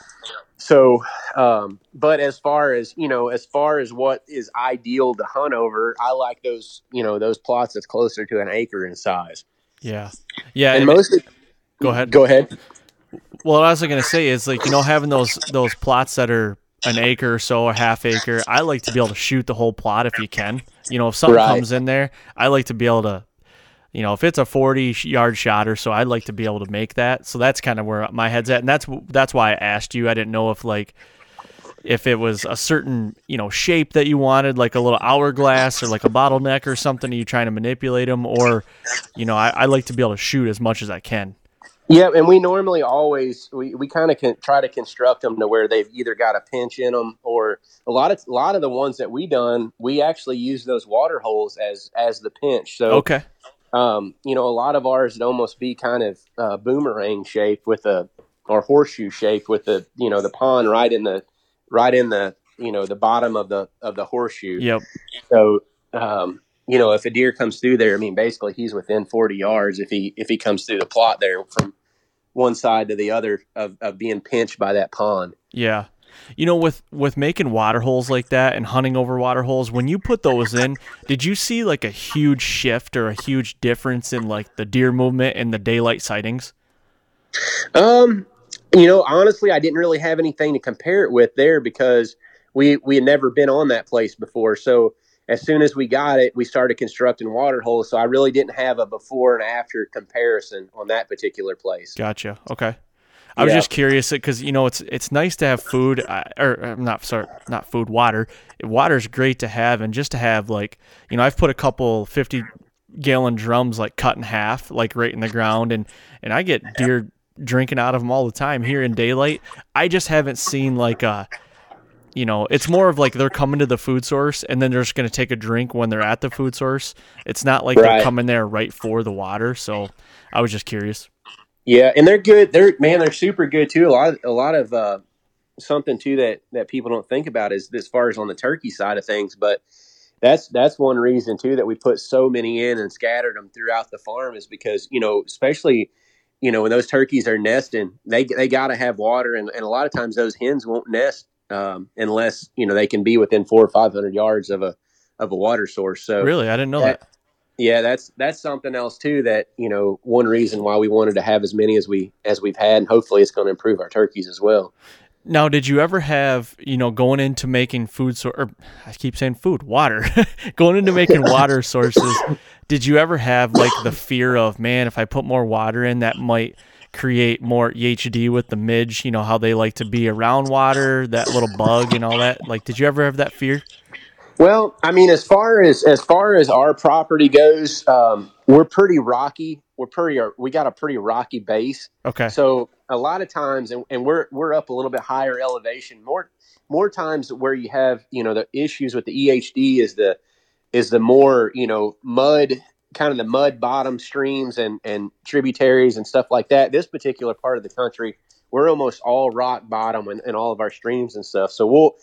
So, um, but as far as you know, as far as what is ideal to hunt over, I like those you know those plots that's closer to an acre in size. Yeah, yeah. And, and mostly, go ahead. Go ahead. Well, what I was going to say is like you know having those those plots that are an acre or so, a half acre. I like to be able to shoot the whole plot if you can. You know, if something right. comes in there, I like to be able to. You know, if it's a forty yard shot or so, I'd like to be able to make that. So that's kind of where my head's at, and that's that's why I asked you. I didn't know if like if it was a certain you know shape that you wanted, like a little hourglass or like a bottleneck or something. Are you trying to manipulate them, or you know, I, I like to be able to shoot as much as I can. Yeah, and we normally always we, we kind of try to construct them to where they've either got a pinch in them or a lot of a lot of the ones that we done we actually use those water holes as as the pinch. So okay, um, you know a lot of ours would almost be kind of uh, boomerang shaped with a or horseshoe shaped with the you know the pond right in the right in the you know the bottom of the of the horseshoe. Yep. So um, you know if a deer comes through there, I mean basically he's within forty yards if he if he comes through the plot there from one side to the other of, of being pinched by that pond. Yeah. You know, with with making water holes like that and hunting over water holes, when you put those in, did you see like a huge shift or a huge difference in like the deer movement and the daylight sightings? Um, you know, honestly, I didn't really have anything to compare it with there because we we had never been on that place before. So as soon as we got it, we started constructing water holes. So I really didn't have a before and after comparison on that particular place. Gotcha. Okay. I was just curious because you know it's it's nice to have food uh, or uh, not sorry not food water. Water's great to have and just to have like you know I've put a couple fifty gallon drums like cut in half like right in the ground and and I get deer drinking out of them all the time here in daylight. I just haven't seen like a you know it's more of like they're coming to the food source and then they're just going to take a drink when they're at the food source. It's not like they're coming there right for the water. So I was just curious. Yeah, and they're good. They're man, they're super good too. A lot, of, a lot of uh, something too that that people don't think about is as far as on the turkey side of things. But that's that's one reason too that we put so many in and scattered them throughout the farm is because you know, especially you know when those turkeys are nesting, they they got to have water, and, and a lot of times those hens won't nest um, unless you know they can be within four or five hundred yards of a of a water source. So Really, I didn't know that- that. yeah, that's that's something else too. That you know, one reason why we wanted to have as many as we as we've had, and hopefully, it's going to improve our turkeys as well. Now, did you ever have, you know, going into making food sor or I keep saying food, water, going into making water sources, did you ever have like the fear of, man, if I put more water in, that might create more EHD with the midge, you know, how they like to be around water, that little bug and all that? Like, did you ever have that fear? Well, I mean, as far as as far as our property goes, um, we're pretty rocky. We're pretty we got a pretty rocky base. Okay. So a lot of times, and, and we're we're up a little bit higher elevation. More more times where you have you know the issues with the EHD is the is the more you know mud kind of the mud bottom streams and and tributaries and stuff like that. This particular part of the country, we're almost all rock bottom in, in all of our streams and stuff. So we'll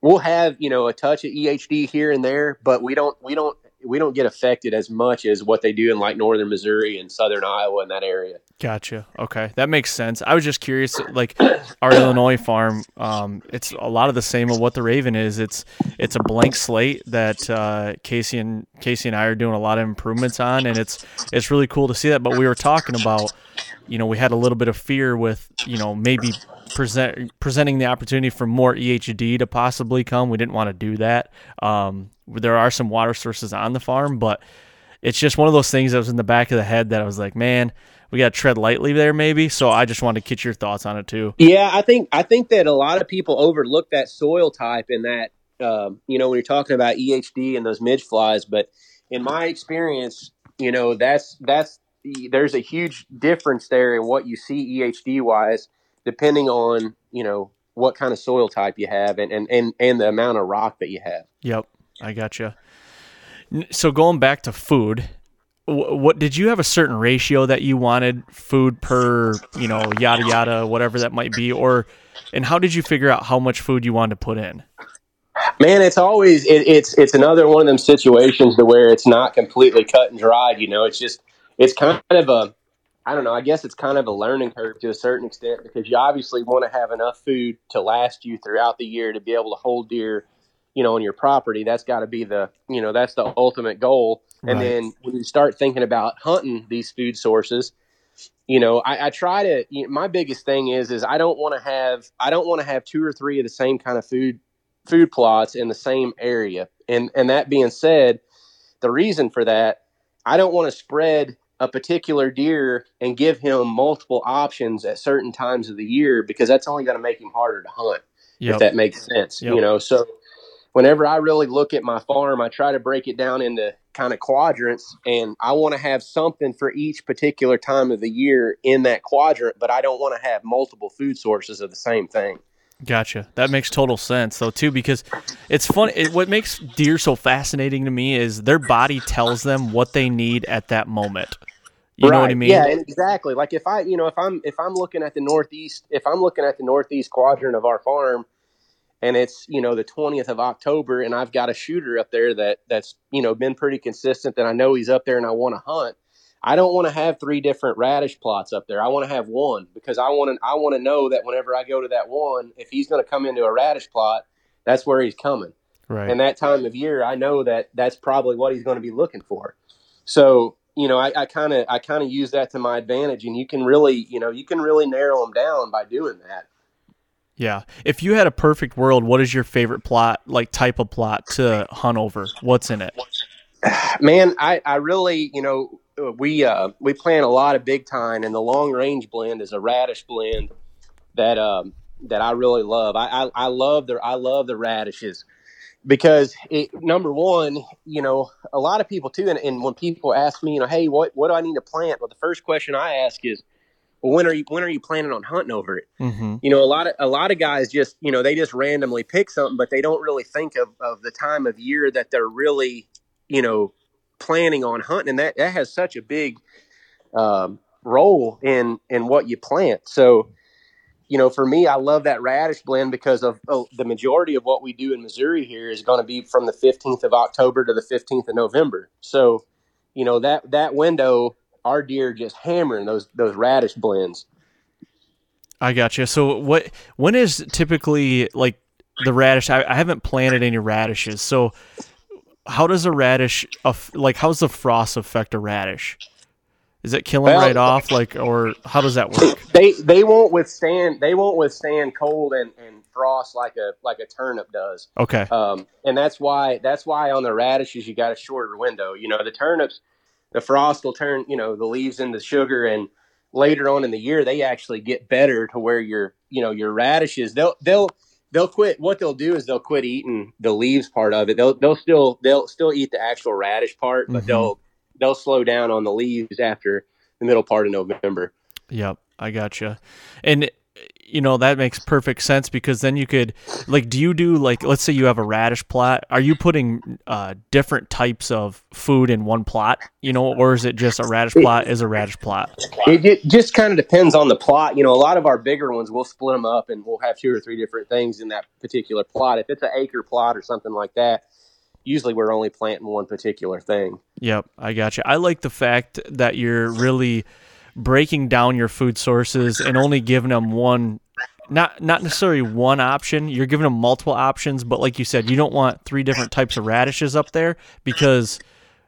we'll have you know a touch of EHD here and there, but we don't we don't we don't get affected as much as what they do in like northern Missouri and southern Iowa in that area. Gotcha. Okay, that makes sense. I was just curious. Like our Illinois farm, um, it's a lot of the same of what the Raven is. It's it's a blank slate that uh, Casey and Casey and I are doing a lot of improvements on, and it's it's really cool to see that. But we were talking about, you know, we had a little bit of fear with, you know, maybe present presenting the opportunity for more EHD to possibly come. We didn't want to do that. Um, there are some water sources on the farm, but it's just one of those things that was in the back of the head that I was like, man, we got to tread lightly there, maybe. So I just wanted to get your thoughts on it too. Yeah, I think I think that a lot of people overlook that soil type and that um, you know when you're talking about EHD and those midge flies. But in my experience, you know that's that's there's a huge difference there in what you see EHD wise, depending on you know what kind of soil type you have and and and, and the amount of rock that you have. Yep, I gotcha. So going back to food, what did you have a certain ratio that you wanted food per, you know, yada yada, whatever that might be, or and how did you figure out how much food you wanted to put in? Man, it's always it, it's it's another one of them situations to where it's not completely cut and dried. You know, it's just it's kind of a I don't know. I guess it's kind of a learning curve to a certain extent because you obviously want to have enough food to last you throughout the year to be able to hold deer, you know, on your property. That's got to be the you know that's the ultimate goal. And Right. then when you start thinking about hunting these food sources, you know, I, I try to. You know, my biggest thing is is I don't want to have I don't want to have two or three of the same kind of food food plots in the same area. And and that being said, the reason for that, I don't want to spread a particular deer and give him multiple options at certain times of the year because that's only going to make him harder to hunt if that makes sense. Yep. You know, so whenever I really look at my farm, I try to break it down into kind of quadrants and I want to have something for each particular time of the year in that quadrant, but I don't want to have multiple food sources of the same thing. Gotcha. That makes total sense, though, too, because it's fun. It, what makes deer so fascinating to me is their body tells them what they need at that moment. You know what I mean? Yeah, exactly. Like if I, you know, if I'm if I'm looking at the northeast, if I'm looking at the northeast quadrant of our farm, and it's you know the 20th of October, and I've got a shooter up there that that's you know been pretty consistent, that I know he's up there, and I want to hunt. I don't want to have three different radish plots up there. I want to have one because I want to I want to know that whenever I go to that one, if he's going to come into a radish plot, that's where he's coming. Right. And that time of year, I know that that's probably what he's going to be looking for. So you know, I kind of I kind of use that to my advantage, and you can really you know you can really narrow them down by doing that. Yeah. If you had a perfect world, what is your favorite plot, like type of plot to hunt over? What's in it? Man, I, I really, you know, we uh, we plant a lot of Big Tine, and the long range blend is a radish blend that um, that I really love. I, I, I love the I love the radishes because it, number one, you know, a lot of people too, and, and when people ask me, you know, hey, what what do I need to plant? Well, the first question I ask is, well, when are you when are you planning on hunting over it? Mm-hmm. You know, a lot of a lot of guys just you know they just randomly pick something, but they don't really think of of the time of year that they're really you know planning on hunting, and that that has such a big um, role in in what you plant. So, you know, for me, I love that radish blend because of oh, the majority of what we do in Missouri here is going to be from the 15th of October to the 15th of November. So, you know that that window, our deer just hammering those those radish blends. I got you. So what when is typically like the radish? I, I haven't planted any radishes, so how does a radish like how's the frost affect a radish? Is it killing well, right off, like, or how does that work? They they won't withstand they won't withstand cold and, and frost like a like a turnip does. Okay. Um, and that's why that's why on the radishes you got a shorter window. You know, the turnips, the frost will turn you know the leaves into sugar, and later on in the year they actually get better to where your you know your radishes they'll they'll they'll quit. What they'll do is they'll quit eating the leaves part of it. They'll they'll still they'll still eat the actual radish part, but mm-hmm. they'll they'll slow down on the leaves after the middle part of November. Yep, I gotcha. And you know that makes perfect sense because then you could like do you do like let's say you have a radish plot are you putting uh, different types of food in one plot you know or is it just a radish plot is a radish plot? It, it just kind of depends on the plot you know a lot of our bigger ones we'll split them up and we'll have two or three different things in that particular plot. If it's an acre plot or something like that usually we're only planting one particular thing. Yep i got you i like the fact that you're really breaking down your food sources and only giving them one not not necessarily one option. You're giving them multiple options but like you said you don't want three different types of radishes up there because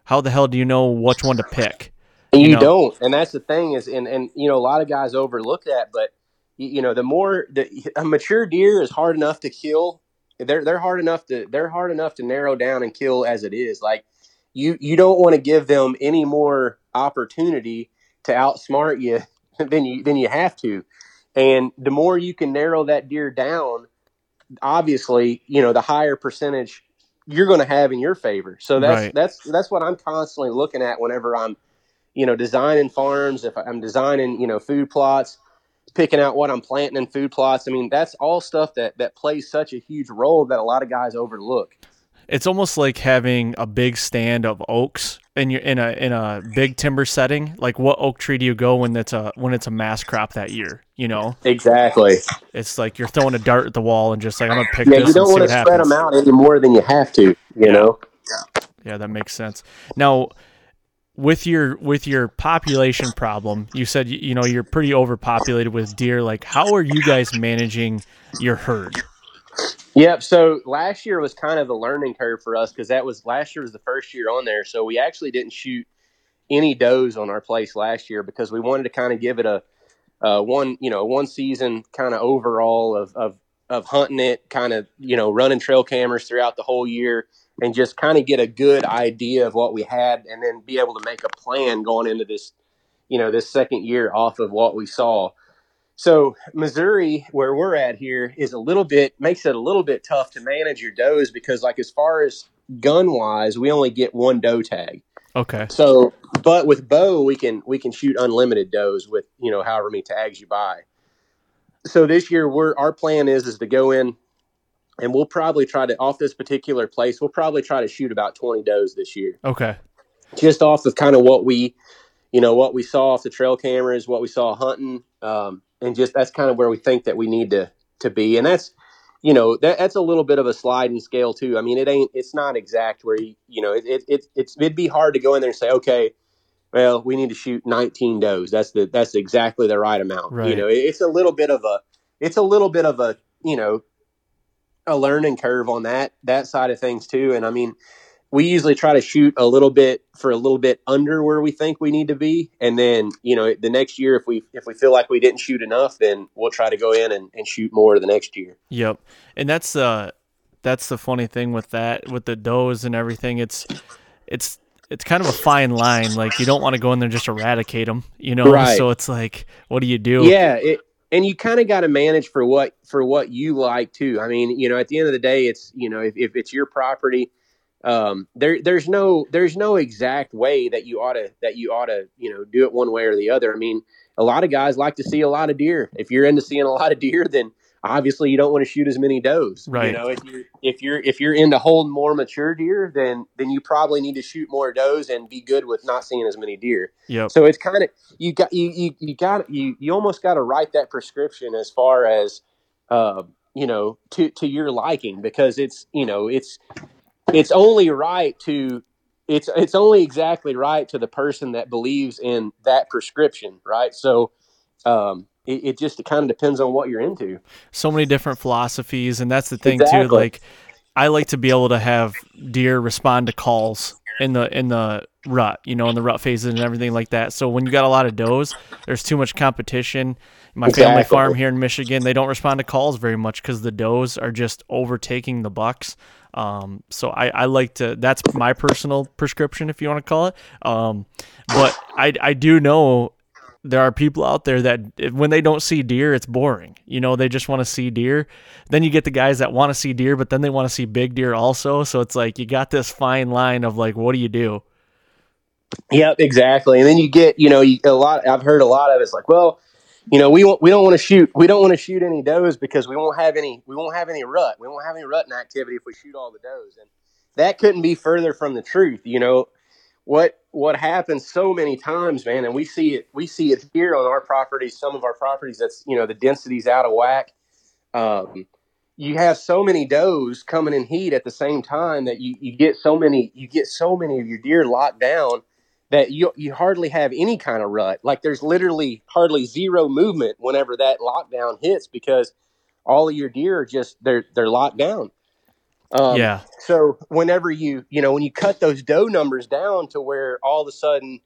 how the hell do you know which one to pick? You, you know? don't and that's the thing is and and you know a lot of guys overlook that but you, you know the more the a mature deer is hard enough to kill. They're they're hard enough to they're hard enough to narrow down and kill as it is. Like you you don't want to give them any more opportunity to outsmart you than you than you have to. And the more you can narrow that deer down, obviously, you know, the higher percentage you're going to have in your favor. So that's right. that's that's what I'm constantly looking at whenever I'm, you know, designing farms. If I'm designing, you know, food plots, picking out what I'm planting in food plots. I mean, that's all stuff that that plays such a huge role that a lot of guys overlook. It's almost like having a big stand of oaks in your in a in a big timber setting. Like what oak tree do you go when it's a when it's a mass crop that year? You know exactly. It's like you're throwing a dart at the wall and just like I'm gonna pick. Yeah, you don't want to spread happens. them out any more than you have to. You yeah. know. Yeah, yeah, that makes sense. Now, with your with your population problem, you said you know you're pretty overpopulated with deer. Like, how are you guys managing your herd? Yep. So last year was kind of a learning curve for us because that was last year was the first year on there. So we actually didn't shoot any does on our place last year because we wanted to kind of give it a uh, one, you know, one season kind of overall of, of, of hunting it, kind of, you know, running trail cameras throughout the whole year and just kind of get a good idea of what we had and then be able to make a plan going into this, you know, this second year off of what we saw. So Missouri, where we're at here, is a little bit makes it a little bit tough to manage your does because, like, as far as gun wise, we only get one doe tag. Okay. So, but with bow, we can we can shoot unlimited does with you know however many tags you buy. So this year, we're our plan is is to go in, and we'll probably try to off this particular place. We'll probably try to shoot about twenty does this year. Okay. Just off of kind of what we, you know, what we saw off the trail cameras, what we saw hunting. Um, and just that's kind of where we think that we need to to be, and that's you know that that's a little bit of a sliding scale too. I mean, it ain't it's not exact where you you know it, it, it it's it'd be hard to go in there and say okay. well, we need to shoot 19 does. That's the that's exactly the right amount. Right. You know, it- it's a little bit of a it's a little bit of a you know a learning curve on that that side of things too. And I mean, we usually try to shoot a little bit for a little bit under where we think we need to be, and then you know the next year if we if we feel like we didn't shoot enough, then we'll try to go in and, and shoot more the next year. Yep. And that's uh that's the funny thing with that with the does and everything. It's it's it's kind of a fine line. Like you don't want to go in there and just eradicate them, you know. Right. So it's like, what do you do? Yeah, it, and you kind of got to manage for what for what you like too. I mean, you know, at the end of the day, it's you know, if, if it's your property, um, there there's no there's no exact way that you ought to that you ought to you know do it one way or the other. I mean, a lot of guys like to see a lot of deer. If you're into seeing a lot of deer, then obviously you don't want to shoot as many does. Right. You know, if you're if you're if you're into holding more mature deer, then then you probably need to shoot more does and be good with not seeing as many deer. Yep. So it's kind of you got you you, you got you you almost got to write that prescription as far as uh, you know to to your liking because it's you know it's it's only right to it's it's only exactly right to the person that believes in that prescription, right? So um, it, it just kind of depends on what you're into. so many different philosophies and that's the thing too like i like to be able to have deer respond to calls in the in the rut you know in the rut phases and everything like that. So when you got a lot of does there's too much competition. My family farm here in michigan they don't respond to calls very much because the does are just overtaking the bucks um, so I, I like to that's my personal prescription if you want to call it um, but I, I do know there are people out there that when they don't see deer, it's boring. You know, they just want to see deer. Then you get the guys that want to see deer, but then they want to see big deer also. So it's like you got this fine line of like, what do you do? Yep, exactly. And then you get, you know, you, a lot. I've heard a lot of it's like, well, you know, we we don't want to shoot, we don't want to shoot any does because we won't have any, we won't have any rut. We won't have any rutting activity if we shoot all the does. And that couldn't be further from the truth. You know, what what happens so many times, man, and we see it, we see it here on our properties. Some of our properties, that's you know, the density's out of whack. Um, you have so many does coming in heat at the same time that you, you get so many you get so many of your deer locked down that you you hardly have any kind of rut. Like there's literally hardly zero movement whenever that lockdown hits because all of your deer are just they're they're locked down. Um, yeah. So whenever you you know when you cut those doe numbers down to where all of a sudden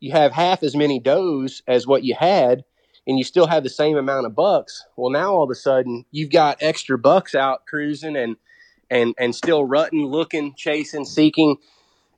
you have half as many does as what you had, and you still have the same amount of bucks. Well, now all of a sudden you've got extra bucks out cruising and and and still rutting, looking, chasing, seeking.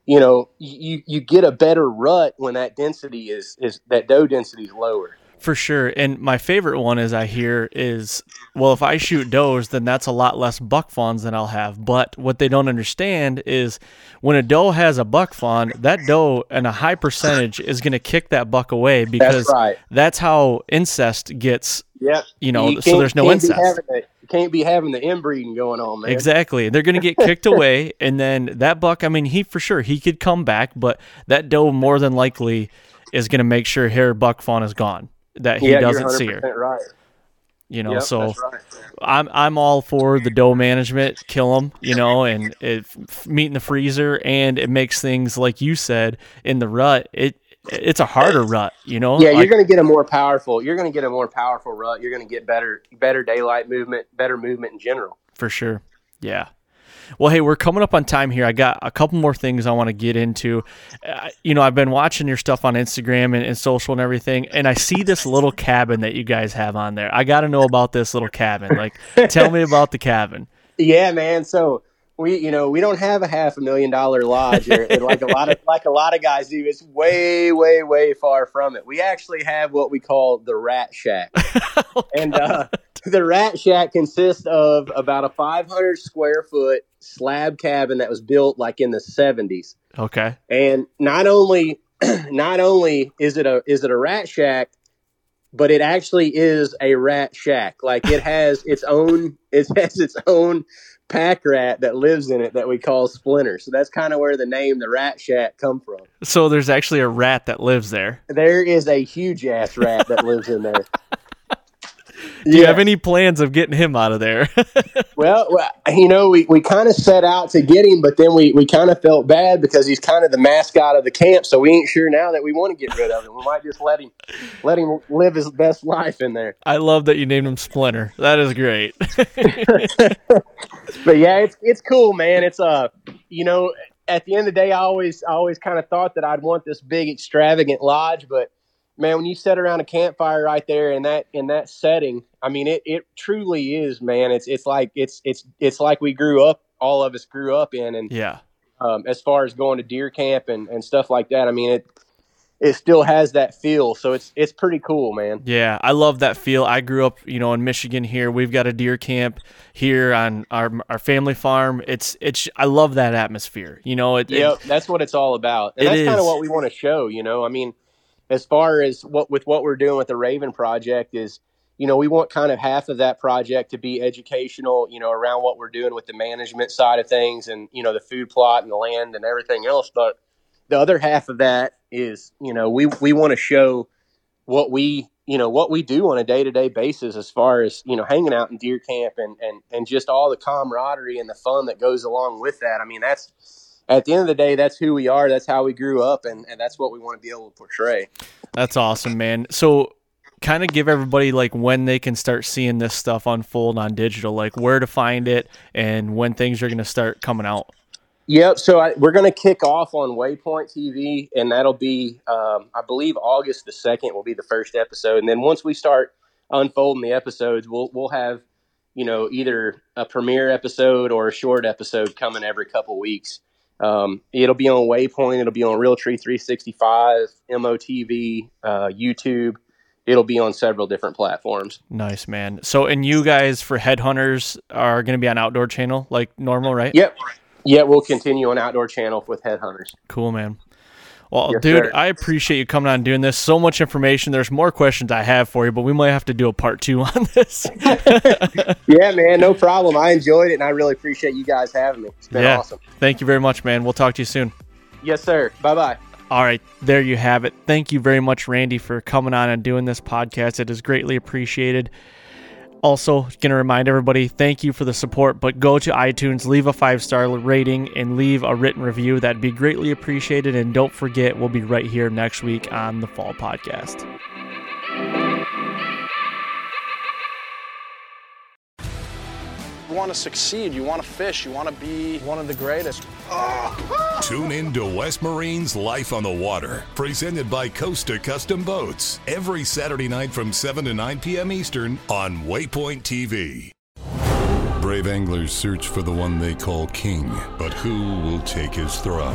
You know, you you get a better rut when that density is is that doe density is lower. For sure. And my favorite one is I hear is well, if I shoot does, then that's a lot less buck fawns than I'll have. But what they don't understand is when a doe has a buck fawn, that doe and a high percentage is going to kick that buck away because That's right. that's how incest gets Yep. You know, You so there's no incest. Having the- you can't be having the inbreeding going on, man. Exactly. They're going to get kicked away. And then that buck, I mean, he for sure, he could come back, but that doe more than likely is going to make sure her buck fawn is gone, that he yeah, doesn't see her. Right. You know, Yep, so right. I'm I'm all for the doe management, kill them, you know, and it meat in the freezer, and it makes things like you said in the rut. It it's a harder rut, you know. Yeah, Like, you're going to get a more powerful. You're going to get a more powerful rut. You're going to get better, better daylight movement, better movement in general. for sure. Yeah. Well, hey, we're coming up on time here. I got a couple more things I want to get into. Uh, you know, I've been watching your stuff on Instagram and, and social and everything, and I see this little cabin that you guys have on there. I got to know about this little cabin. Like, tell me about the cabin. Yeah, man. So we, you know, we don't have a half a million dollar lodge or, like a lot of like a lot of guys do. It's way, way, way far from it. We actually have what we call the Rat Shack, and uh, the Rat Shack consists of about a 500 square foot slab cabin that was built like in the 70s. Okay. and not only not only is it a is it a rat shack but it actually is a rat shack like it has its own it has its own pack rat that lives in it that we call splinter so that's kind of where the name the rat shack come from So there's actually a rat that lives there. there is a huge ass rat that lives in there Do you have any plans of getting him out of there? well, you know, we, we kind of set out to get him, but then we, we kind of felt bad because he's kind of the mascot of the camp. So we ain't sure now that we want to get rid of him. We might just let him let him live his best life in there. I love that you named him Splinter. That is great. but yeah, it's it's cool, man. It's uh, you know, at the end of the day, I always I always kind of thought that I'd want this big extravagant lodge, but man, when you sit around a campfire right there in that in that setting, I mean, it it truly is, man. It's it's like it's it's it's like we grew up, all of us grew up in, and yeah. Um, as far as going to deer camp and, and stuff like that, I mean it it still has that feel. So it's it's pretty cool, man. Yeah, I love that feel. I grew up, you know, in Michigan here. We've got a deer camp here on our our family farm. It's it's I love that atmosphere. You know, it, yep, it, that's what it's all about. And that's kind of what we want to show, you know. I mean, as far as what with what we're doing with the Raven project is, you know, we want kind of half of that project to be educational, you know, around what we're doing with the management side of things and, you know, the food plot and the land and everything else. But the other half of that is, you know, we, we want to show what we, you know, what we do on a day to day basis as far as, you know, hanging out in deer camp and, and, and just all the camaraderie and the fun that goes along with that. I mean, that's, at the end of the day, that's who we are. That's how we grew up, and, and that's what we want to be able to portray. That's awesome, man. So, kind of give everybody like when they can start seeing this stuff unfold on digital, like where to find it, and when things are going to start coming out. Yep. So I, we're going to kick off on Waypoint TV, and that'll be, um, I believe, August the second will be the first episode, and then once we start unfolding the episodes, we'll we'll have, you know, either a premiere episode or a short episode coming every couple weeks. Um, it'll be on Waypoint. It'll be on Realtree 365, MOTV, uh, YouTube. It'll be on several different platforms. Nice, man. So, and you guys for Headhunters are going to be on Outdoor Channel like normal, right? Yep. Yeah, we'll continue on Outdoor Channel with Headhunters. Cool, man. Well, yes, dude, sir. I appreciate you coming on and doing this. So much information. There's more questions I have for you, but we might have to do a part two on this. yeah, man, no problem. I enjoyed it, and I really appreciate you guys having me. It's been yeah. awesome. Thank you very much, man. We'll talk to you soon. Yes, sir. Bye bye. All right, there you have it. Thank you very much, Randy, for coming on and doing this podcast. It is greatly appreciated. Also, to remind everybody thank you for the support, but go to iTunes, leave a five star rating, and leave a written review. That'd be greatly appreciated. And don't forget, we'll be right here next week on the Fall Podcast. Want to succeed, you want to fish, you want to be one of the greatest. Tune in to West Marine's Life on the Water, presented by Costa Custom Boats, every Saturday night from 7 to 9 p.m. Eastern on Waypoint TV. Brave anglers search for the one they call king, but who will take his throne?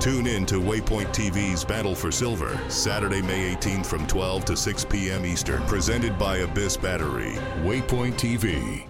Tune in to Waypoint TV's Battle for Silver, Saturday, May 18th from 12 to 6 p.m. Eastern, presented by Abyss Battery. Waypoint TV,